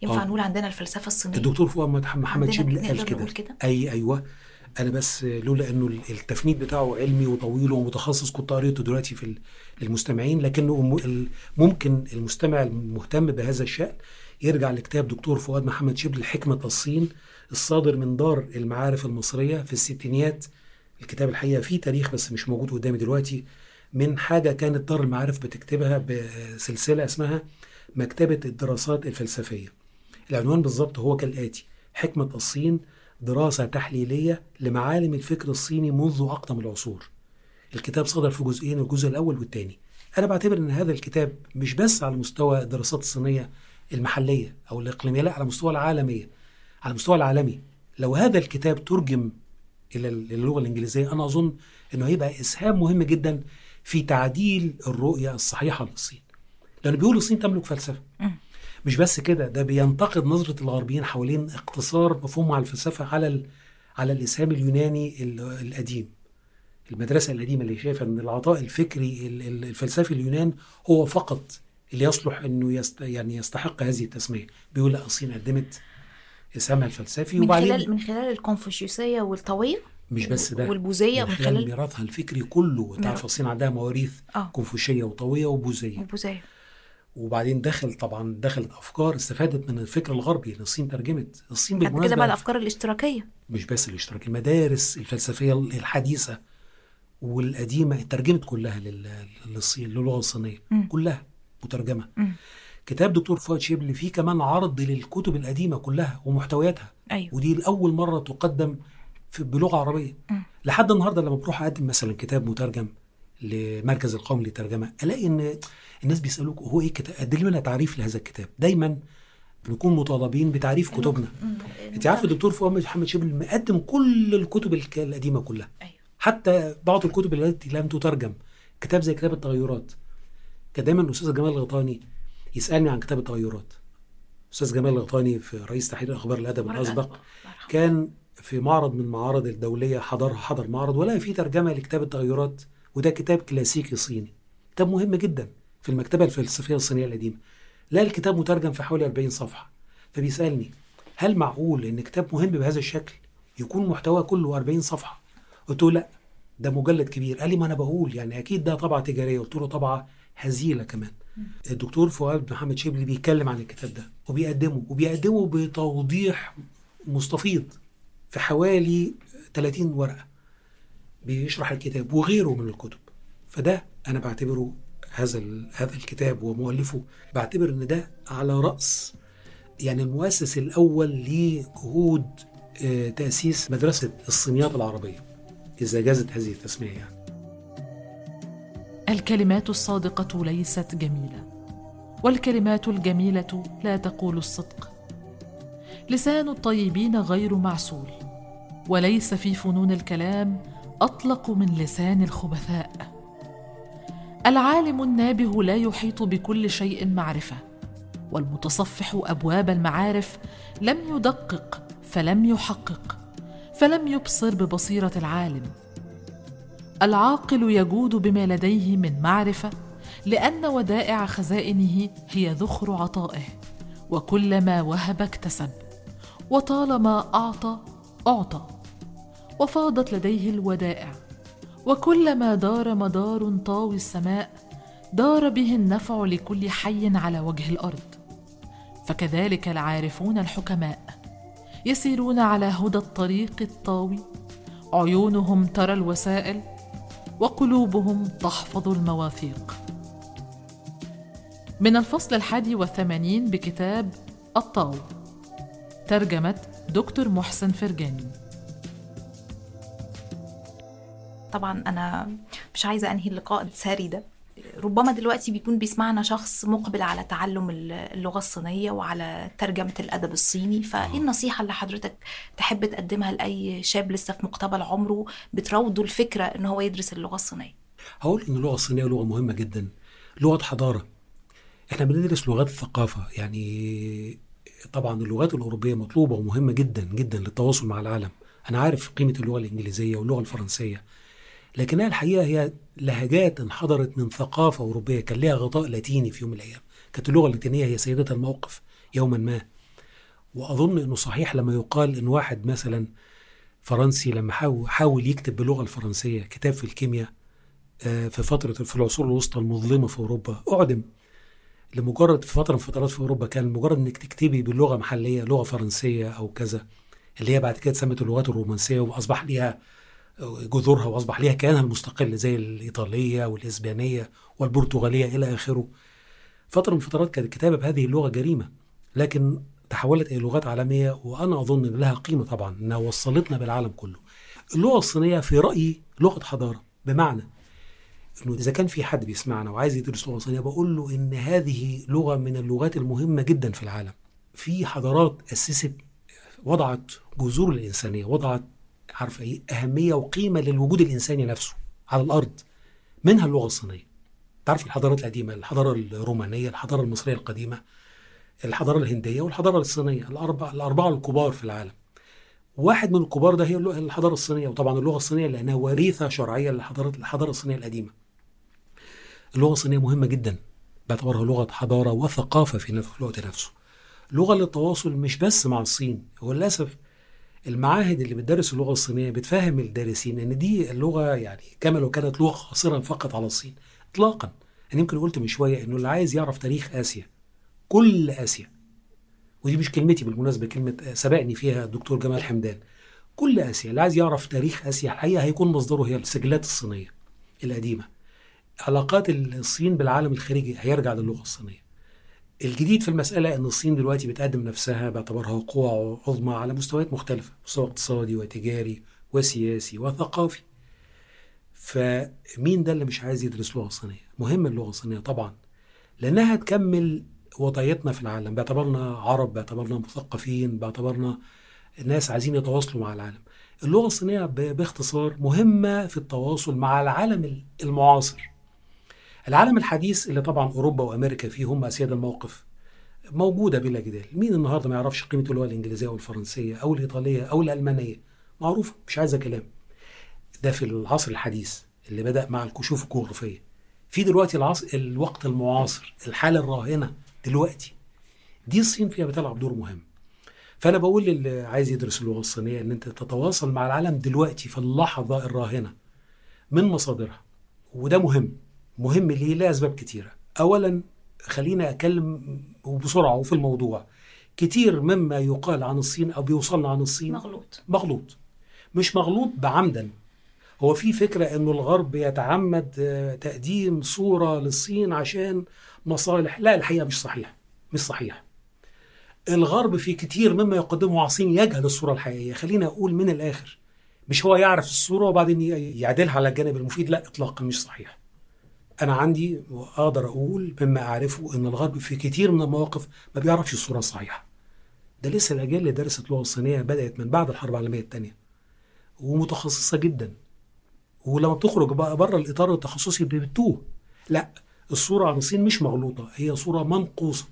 ينفع آه. نقول عندنا الفلسفة الصينية؟ الدكتور فؤاد محمد شبل قال كده. اي أيوه. أنا بس لولا إنه التفنيد بتاعه علمي وطويل ومتخصص كنت قريته دلوقتي في للمستمعين لكنه ممكن المستمع المهتم بهذا الشأن يرجع لكتاب دكتور فؤاد محمد شبل حكمه الصين الصادر من دار المعارف المصرية في الستينيات. الكتاب الحقيقة فيه تاريخ بس مش موجود قدامي دلوقتي. من حاجة كانت دار المعارف بتكتبها بسلسلة اسمها مكتبة الدراسات الفلسفية. العنوان بالظبط هو كالآتي حكمة الصين دراسة تحليلية لمعالم الفكر الصيني منذ أقدم العصور. الكتاب صدر في جزئين الجزء الأول والثاني أنا بعتبر أن هذا الكتاب مش بس على مستوى الدراسات الصينية المحلية أو الإقليمية لا على مستوى العالمية. على المستوى العالمي. لو هذا الكتاب ترجم إلى اللغة الإنجليزية أنا أظن أنه هيبقى إسهام مهم جدا في تعديل الرؤية الصحيحة للصين. لأنه بيقول الصين تملك فلسفة. مش بس كده ده بينتقد نظرة الغربيين حوالين اقتصار مفهوم على الفلسفة على على الإسهام اليوناني القديم. المدرسة القديمة اللي شايفة أن العطاء الفكري الفلسفي اليونان هو فقط اللي يصلح أنه يست يعني يستحق هذه التسمية. بيقول لا الصين قدمت إسهامها الفلسفي من وبعدين خلال من خلال الكونفوشيوسية والطوية؟ مش بس ده والبوذية من خلال ميراثها الفكري كله. تعرف الصين عندها مواريث آه. كونفوشية وطوية وبوذية. وبوذية. وبعدين دخل طبعا دخلت أفكار استفادت من الفكر الغربي اللي الصين ترجمت. الصين بالمناسبه كده بقى الأفكار الاشتراكية. مش بس الاشتراك المدارس الفلسفية الحديثة والقديمة ترجمت كلها للصين للغة الصينية. كلها. مترجمة. م. كتاب دكتور فؤاد شيبلي فيه كمان عرض للكتب القديمة كلها ومحتوياتها. أيوة. ودي لأول مرة تقدم في بلغة عربية. م. لحد النهارده لما بروح أقدم مثلا كتاب مترجم لمركز القومي للترجمه ألاقي إن الناس بيسألوك هو إيه كتاب؟ قدم لنا تعريف لهذا الكتاب؟ دايما بنكون مطالبين بتعريف كتبنا. أنت عارف الدكتور فؤاد محمد شبل مقدم كل الكتب القديمة كلها. أيوه. حتى بعض الكتب التي لم تترجم كتاب زي كتاب التغيرات. كان دايما الأستاذ جمال الغيطاني يسألني عن كتاب التغيرات. أستاذ جمال الغيطاني في رئيس تحرير أخبار الأدب الأسبق كان في معرض من المعارض الدولية حضرها حضر معرض ولا في ترجمة لكتاب التغيرات وده كتاب كلاسيكي صيني. كتاب مهم جدا في المكتبة الفلسفية الصينية القديمة. لا الكتاب مترجم في حوالي 40 صفحة. فبيسألني هل معقول إن كتاب مهم بهذا الشكل يكون محتواه كله 40 صفحة؟ قلت له لا ده مجلد كبير. قال لي ما أنا بقول يعني أكيد ده طبعة تجارية. قلت له طبعة هزيلة كمان. الدكتور فؤاد محمد شبلي بيتكلم عن الكتاب ده وبيقدمه وبيقدمه بتوضيح مستفيض في حوالي 30 ورقة بيشرح الكتاب وغيره من الكتب. فده أنا بعتبره هذا هذا الكتاب ومؤلفه بعتبر إن ده على رأس يعني المؤسس الأول لجهود آه، تأسيس مدرسة الصينيات العربية إذا جازت هذه التسمية يعني. الكلمات الصادقة ليست جميلة والكلمات الجميلة لا تقول الصدق. لسان الطيبين غير معسول وليس في فنون الكلام أطلق من لسان الخبثاء. العالم النابه لا يحيط بكل شيء معرفة والمتصفح أبواب المعارف لم يدقق فلم يحقق فلم يبصر ببصيرة العالم. العاقل يجود بما لديه من معرفة لأن ودائع خزائنه هي ذخر عطائه وكلما وهب اكتسب وطالما أعطى أعطى وفاضت لديه الودائع وكلما دار مدار طاوي السماء دار به النفع لكل حي على وجه الأرض. فكذلك العارفون الحكماء يسيرون على هدى الطريق الطاوي عيونهم ترى الوسائل وقلوبهم تحفظ المواثيق. من الفصل الحادي والثمانين بكتاب الطاو ترجمة دكتور محسن فرجاني طبعا أنا مش عايزة أنهي اللقاء الساري ده. ربما دلوقتي بيكون بيسمعنا شخص مقبل على تعلم اللغة الصينية وعلى ترجمة الأدب الصيني. فإيه النصيحة اللي حضرتك تحب تقدمها لأي شاب لسه في مقتبل عمره بتراوده الفكرة إن هو يدرس اللغة الصينية؟ هقول إن اللغة الصينية لغة مهمة جدا. لغة حضارة. إحنا بندرس لغات الثقافه يعني طبعا اللغات الأوروبية مطلوبة ومهمة جدا جدا للتواصل مع العالم. أنا عارف قيمة اللغة الإنجليزية واللغة الفرنسية. لكنها الحقيقة هي لهجات انحدرت من ثقافة أوروبية كان لها غطاء لاتيني في يوم من الأيام. كانت اللغة اللاتينية هي سيدة الموقف يوما ما. وأظن إنه صحيح لما يقال إن واحد مثلا فرنسي لما حاول يكتب باللغة الفرنسية كتاب في الكيمياء آه، في فترة في العصور الوسطى المظلمة في أوروبا. أعدم لمجرد في فترة من فترات في أوروبا كان مجرد إنك تكتبي باللغة محلية لغة فرنسية أو كذا اللي هي بعد كده اتسمت اللغات الرومانسية وأصبح ليها جذورها وأصبح ليها كيانها المستقل زي الإيطالية والإسبانية والبرتغالية إلى آخره. فترة من فترات كانت الكتابة بهذه اللغة جريمة لكن تحولت إلى لغات عالمية وأنا أظن إن لها قيمة طبعا إنها وصلتنا بالعالم كله. اللغة الصينية في رأيي لغة حضارة بمعنى إنه إذا كان في حد بيسمعنا وعايز يدرس لغة صينية بقول له إن هذه لغة من اللغات المهمة جدا في العالم. في حضارات أسست وضعت جذور الإنسانية، وضعت عارفة إيه؟ أهمية وقيمة للوجود الإنساني نفسه على الأرض منها اللغة الصينية. تعرف الحضارات القديمة الحضارة الرومانية الحضارة المصرية القديمة الحضارة الهندية والحضارة الصينية الأربع الأربعة الكبار في العالم. واحد من الكبار ده هي الحضارة الصينية وطبعا اللغة الصينية لأنها وريثة شرعية للحضارة الحضارة الصينية القديمة. اللغة الصينية مهمة جدا باعتبارها لغة حضارة وثقافة في الوقت نفسه. لغة للتواصل مش بس مع الصين هو للاسف المعاهد اللي بتدرس اللغة الصينية بتفهم الدارسين إن دي اللغة يعني كما لو كانت لغة قاصرة فقط على الصين اطلاقا. أنا يمكن قلت من شوية إنه اللي عايز يعرف تاريخ آسيا كل آسيا. ودي مش كلمتي بالمناسبة كلمة سبقني فيها الدكتور جمال حمدان. كل آسيا اللي عايز يعرف تاريخ آسيا الحقيقة هيكون مصدره هي السجلات الصينية القديمة. علاقات الصين بالعالم الخارجي هيرجع للغة الصينية. الجديد في المسألة أن الصين دلوقتي بتقدم نفسها باعتبارها قوة عظمى على مستويات مختلفة مستوى اقتصادي وتجاري وسياسي وثقافي. فمين ده اللي مش عايز يدرس لغة صينية؟ مهم اللغة الصينية طبعا لأنها تكمل وضعيتنا في العالم. باعتبارنا عرب باعتبارنا مثقفين باعتبارنا ناس عايزين يتواصلوا مع العالم. اللغة الصينية باختصار مهمة في التواصل مع العالم المعاصر. العالم الحديث اللي طبعا أوروبا وأمريكا فيه هم أسياد الموقف. موجودة بلا جدال. مين النهارده ما يعرفش قيمة اللغة الإنجليزية والفرنسيه أو الإيطالية أو الألمانية؟ معروفة مش عايزة كلام. ده في العصر الحديث اللي بدأ مع الكشوف الجغرافية. في دلوقتي العصر الوقت المعاصر الحالة الراهنة دلوقتي. دي الصين فيها بتلعب دور مهم. فأنا بقول للي عايز يدرس اللغة الصينية إن أنت تتواصل مع العالم دلوقتي في اللحظة الراهنة من مصادرها. وده مهم. مهم ليه لأسباب كتيرة. أولا خلينا أتكلم بسرعة وفي الموضوع. كتير مما يقال عن الصين أو بيوصلنا عن الصين مغلوط. مغلوط. مش مغلوط بعمدا. هو في فكرة إنه الغرب يتعمد آه، تقديم صورة للصين عشان مصالح. لا الحقيقة مش صحيح. مش صحيح. الغرب في كتير مما يقدمه على الصين يجهل الصورة الحقيقية. خلينا أقول من الآخر مش هو يعرف الصورة وبعدين يعدلها على الجانب المفيد. لا اطلاقا مش صحيح. أنا عندي واقدر أقول مما أعرفه إن الغرب في كتير من المواقف ما بيعرفش الصورة الصحيحه ده لسه الأجيال اللي درست اللغة الصينية بدأت من بعد الحرب العالمية الثانية ومتخصصة جدا. ولما بتخرج بقى بره الإطار التخصصي بتوه. لا الصورة عن الصين مش مغلوطة هي صورة منقوصة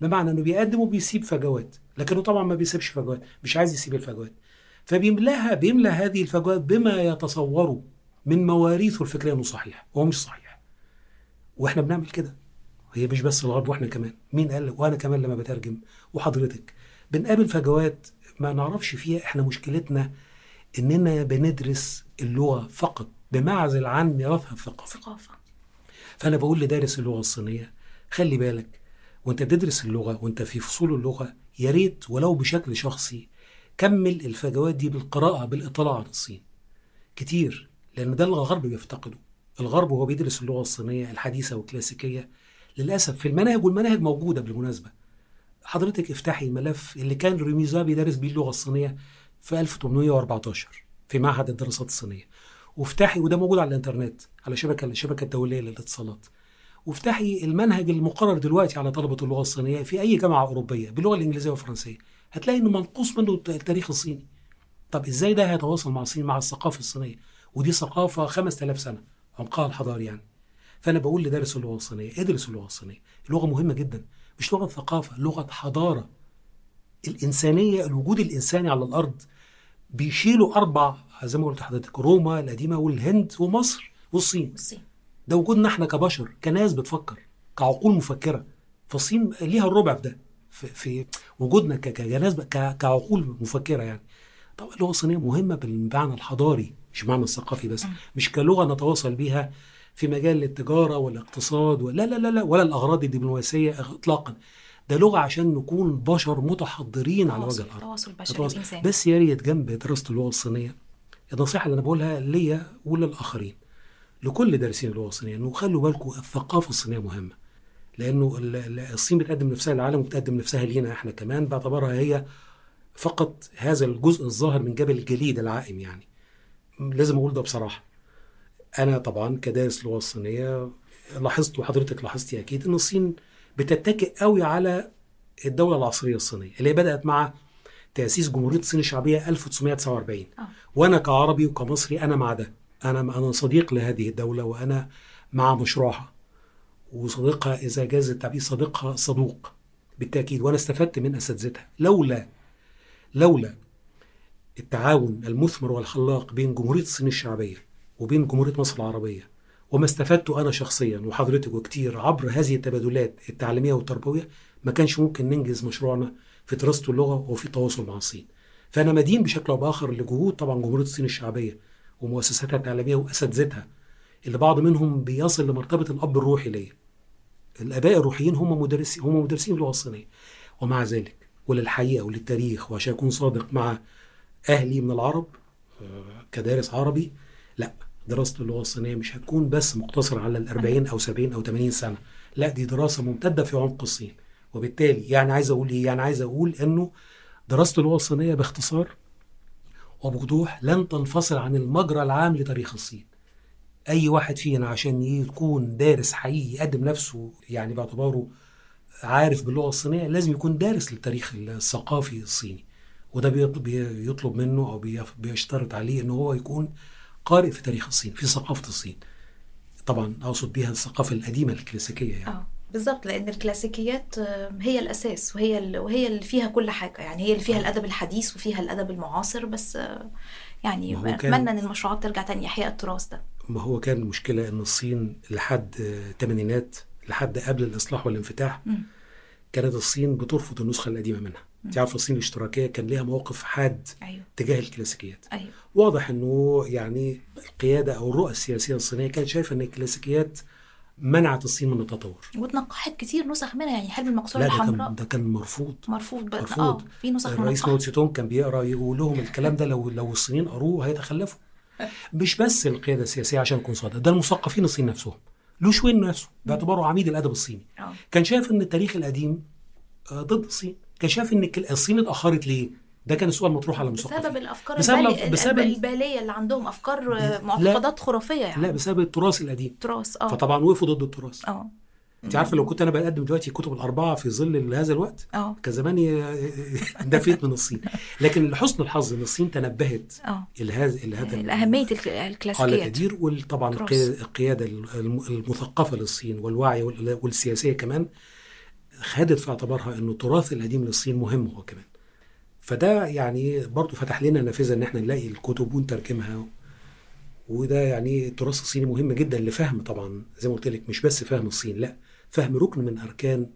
بمعنى إنه بيقدم وبيسيب فجوات لكنه طبعا ما بيسيبش فجوات مش عايز يسيب الفجوات. فبيملاها بيملى هذه الفجوات بما يتصوره من مواريثه الفكرية إنه صحيح وهو مش صحيح. وإحنا بنعمل كده. هي مش بس الغرب وإحنا كمان. مين قال وأنا كمان لما بترجم وحضرتك. بنقابل فجوات ما نعرفش فيها إحنا مشكلتنا إننا بندرس اللغة فقط بمعزل عن ميراثها الثقافي ثقافة. فأنا بقول لدارس اللغة الصينية خلي بالك وأنت بتدرس اللغة وأنت في فصول اللغة يا ريت ولو بشكل شخصي كمل الفجوات دي بالقراءة بالإطلاع عن الصين. كتير لأن ده اللي الغرب بيفتقده. الغرب وهو بيدرس اللغة الصينية الحديثة والكلاسيكية للأسف في المناهج والمناهج موجودة بالمناسبة. حضرتك افتحي الملف اللي كان ريميزا بيدرس بيه اللغة الصينية في 1814 في معهد الدراسات الصينية. وافتحي وده موجود على الإنترنت على شبكة الشبكة الدولية للاتصالات. وافتحي المنهج المقرر دلوقتي على طلبة اللغة الصينية في أي جامعة أوروبية باللغة الإنجليزية والفرنسية. هتلاقي إنه منقوص منه التاريخ الصيني. طب إزاي ده هيتواصل مع الصين مع الثقافة الصينية؟ ودي ثقافة 5000 سنة. عمقها الحضاري يعني. فأنا بقول لدارس اللغة الصينيه ادرس اللغة الصينيه اللغة مهمة جدا. مش لغة ثقافة لغة حضارة. الإنسانية الوجود الإنساني على الأرض بيشيلوا أربع زي ما قلت لحضرتك روما القديمة والهند ومصر والصين. الصين ده وجودنا إحنا كبشر كناس بتفكر كعقول مفكرة. فالصين ليها الربع في ده في, في وجودنا كناس كعقول مفكرة يعني. طبعا اللغة الصينيه مهمة بالمعنى الحضاري. مش معنى الثقافي بس مش كلغة نتواصل بيها في مجال التجاره والاقتصاد ولا لا لا لا ولا الأغراض الدبلوماسية اطلاقا. ده لغة عشان نكون بشر متحضرين على وجه الأرض. تواصل بشري بس يا ريت جنب دراسة اللغة الصينية النصيحة اللي أنا بقولها ليا وللاخرين لكل دارسين اللغة الصينية إنه خلوا بالكم الثقافة الصينية مهمة. لأنه ال- ال- الصين بتقدم نفسها للعالم وبتقدم نفسها لينا إحنا كمان باعتبارها هي فقط هذا الجزء الظاهر من جبل الجليد العائم يعني. لازم أقول ده بصراحة. أنا طبعا كدارس اللغة الصينيه لاحظت وحضرتك لاحظتي أكيد إن الصين بتتكئ قوي على الدولة العصرية الصينية اللي هي بدأت مع تأسيس جمهورية الصين الشعبية 1949 آه. وأنا كعربي وكمصري أنا مع ده. أنا أنا صديق لهذه الدولة وأنا مع مشروعها. وصديقها إذا جاز التعبير صديقها صدوق بالتأكيد وأنا استفدت من أساتذتها. لولا لولا التعاون المثمر والخلاق بين جمهورية الصين الشعبية وبين جمهورية مصر العربية وما استفدته أنا شخصيا وحضرتك وكتير عبر هذه التبادلات التعليمية والتربوية ما كانش ممكن ننجز مشروعنا في دراسة اللغة وفي التواصل مع الصين. فأنا مدين بشكل أو بآخر لجهود طبعا جمهورية الصين الشعبية ومؤسساتها التعليمية وأساتذتها اللي بعض منهم بيصل لمرتبة الأب الروحي ليا. الأباء الروحيين هم مدرسين هم مدرسين اللغة الصينية ومع ذلك وللحقيقة وللتاريخ وعشان أكون صادق مع أهلي من العرب آه، كدارس عربي. لا دراسه اللغة الصينية مش هتكون بس مقتصرة على ال 40 أو 70 أو 80 سنة. لا دي دراسة ممتدة في عمق الصين. وبالتالي يعني عايز أقول إيه؟ يعني عايز أقول إنه دراسة اللغة الصينية باختصار وبوضوح لن تنفصل عن المجرى العام لتاريخ الصين. أي واحد فينا عشان يكون دارس حقيقي يقدم نفسه يعني باعتباره عارف باللغة الصينية لازم يكون دارس للتاريخ الثقافي الصيني. وده بيطلب, منه أو بيشترط عليه إن هو يكون قارئ في تاريخ الصين في ثقافة الصين. طبعا أقصد بيها الثقافة القديمة الكلاسيكية يعني. آه بالظبط لأن الكلاسيكيات آه، هي الأساس وهي وهي اللي فيها كل حاجة. يعني هي اللي فيها الأدب الحديث وفيها الأدب المعاصر بس آه، يعني أتمنى إن المشروعات ترجع تاني إحياء التراث ده. ما هو كان المشكلة إن الصين لحد الثمانينات لحد قبل الإصلاح والانفتاح مم. كانت الصين بترفض النسخة القديمة منها. انت عارفه الصين الاشتراكية كان ليها موقف حاد أيوه. تجاه الكلاسيكيات. أيوه. واضح إنه يعني القيادة أو الرؤى السياسية الصينية كانت شايفة إن الكلاسيكيات منعت الصين من التطور. واتنقحت كتير نسخ منها يعني حلم المقصورة الحمراء كان ده كان مرفوض. مرفوض بقى. مرفوض. آه في نسخ الرئيس ماو تونج كان بيقرأ يقول لهم الكلام ده لو لو الصينيين قروه هيتخلفوا. مش بس القيادة السياسية عشان نكون صادق ده المثقفين الصين نفسهم. لو شوين نفسه باعتباره عميد الأدب الصيني. آه. كان شايف إن التاريخ القديم آه، ضد الصين. كان شايف ان الصين اتأخرت ليه؟ ده كان السؤال مطروح على المثقفين بسبب الأفكار بسبب- البالي- بسبب- البالية اللي عندهم أفكار معتقدات خرافية يعني. لا بسبب التراث القديم. تراث آه. فطبعا وقفوا ضد التراث. آه. أنت عارفة لو كنت أنا بقدم دلوقتي الكتب الأربعة في ظل هذا الوقت آه. كان زماني دفيت من الصين. لكن لحسن الحظ إن الصين تنبهت آه. لهذا لهذا الاهميه الك- قال الكلاسيكيات كثير وطبعا القيادة الم- المثقفة للصين والوعي وال- والسياسية كمان خدت في اعتبارها إنه التراث القديم للصين مهم هو كمان. فده يعني برضه فتح لنا نافذة إن إحنا نلاقي الكتب ونترجمها. وده يعني التراث الصيني مهم جدا لفهم طبعا زي ما قلت لك مش بس فهم الصين لأ فهم ركن من أركان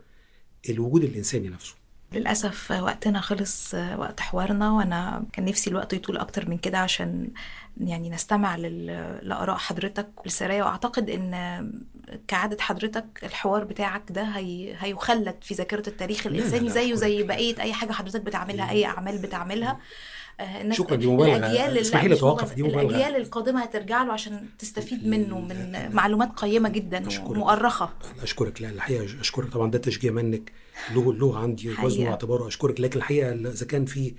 الوجود الإنساني نفسه. للأسف وقتنا خلص وقت حوارنا وأنا كان نفسي الوقت يطول أكتر من كده عشان يعني نستمع لآراء حضرتك السرية وأعتقد إن كعادة حضرتك الحوار بتاعك ده هي... هيخلد في ذاكرة التاريخ الإنساني زيه زي. بقية أي حاجة حضرتك بتعملها أي أعمال بتعملها آه، الناس شكرا، دي مش أتوقف، مبالغة. دي مبالغة. الأجيال القادمة هترجع له عشان تستفيد منه من معلومات قيمة جدا أشكرك. ومؤرخة أشكرك لا الحقيقة أشكرك طبعا ده تشجيع منك له له عندي وزن حقيقة. واعتباره أشكرك لكن الحقيقة إذا كان في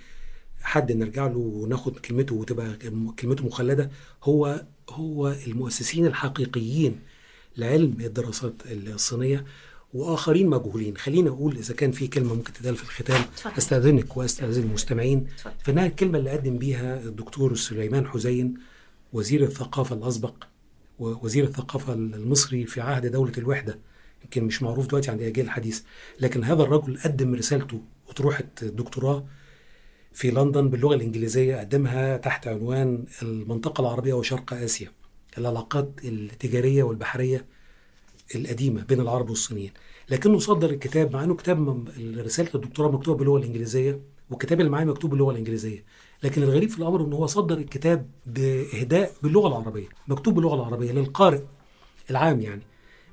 حد نرجع له وناخد كلمته وتبقى كلمته مخلدة هو هو المؤسسين الحقيقيين لعلم الدراسات الصينية وآخرين مجهولين خلينا أقول إذا كان في كلمة ممكن تتقال في الختام. أستأذنك وأستأذن المستمعين. فانها الكلمة اللي قدم بيها الدكتور سليمان حسين وزير الثقافة الأسبق ووزير الثقافة المصري في عهد دولة الوحدة يمكن مش معروف دلوقتي عند الاجيال الحديثه لكن هذا الرجل قدم رسالته أطروحة دكتوراه في لندن باللغة الإنجليزية قدمها تحت عنوان المنطقة العربية وشرق آسيا العلاقات التجارية والبحرية القديمة بين العرب والصينيين. لكنه صدر الكتاب مع إنه كتاب رسالة الدكتوراه مكتوبة باللغة الإنجليزية والكتاب اللي معايا مكتوب باللغة الإنجليزية. لكن الغريب في الأمر انه هو صدر الكتاب بإهداء باللغة العربية مكتوب باللغة العربية للقارئ العام يعني.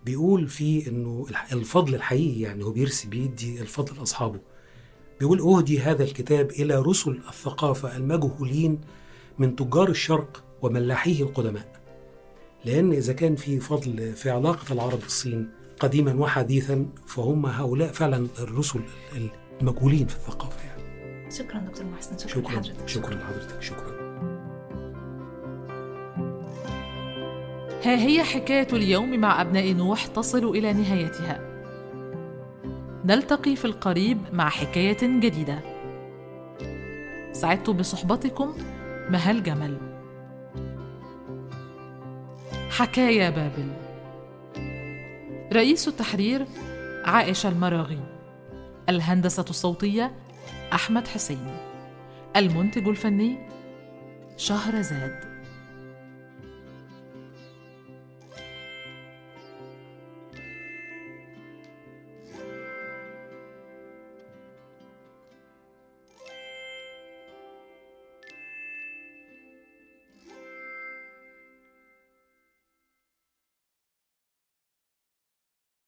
بيقول فيه إنه الفضل الحقيقي يعني هو بيرسي بيدي الفضل لأصحابه. بيقول اهدي هذا الكتاب إلى رسل الثقافة المجهولين من تجار الشرق وملاحيه القدماء. لأن إذا كان في فضل في علاقة العرب بالصين قديما وحديثا فهم هؤلاء فعلا الرسل المجهولين في الثقافة يعني. شكرا دكتور محسن شكرا, شكرا لحضرتك. شكرا لحضرتك شكرا. ها هي حكاية اليوم مع أبناء نوح تصل إلى نهايتها. نلتقي في القريب مع حكاية جديدة. سعدت بصحبتكم مهال جمل. حكايا بابل. رئيس التحرير عائشة المراغي. الهندسة الصوتية أحمد حسين. المنتج الفني شهرزاد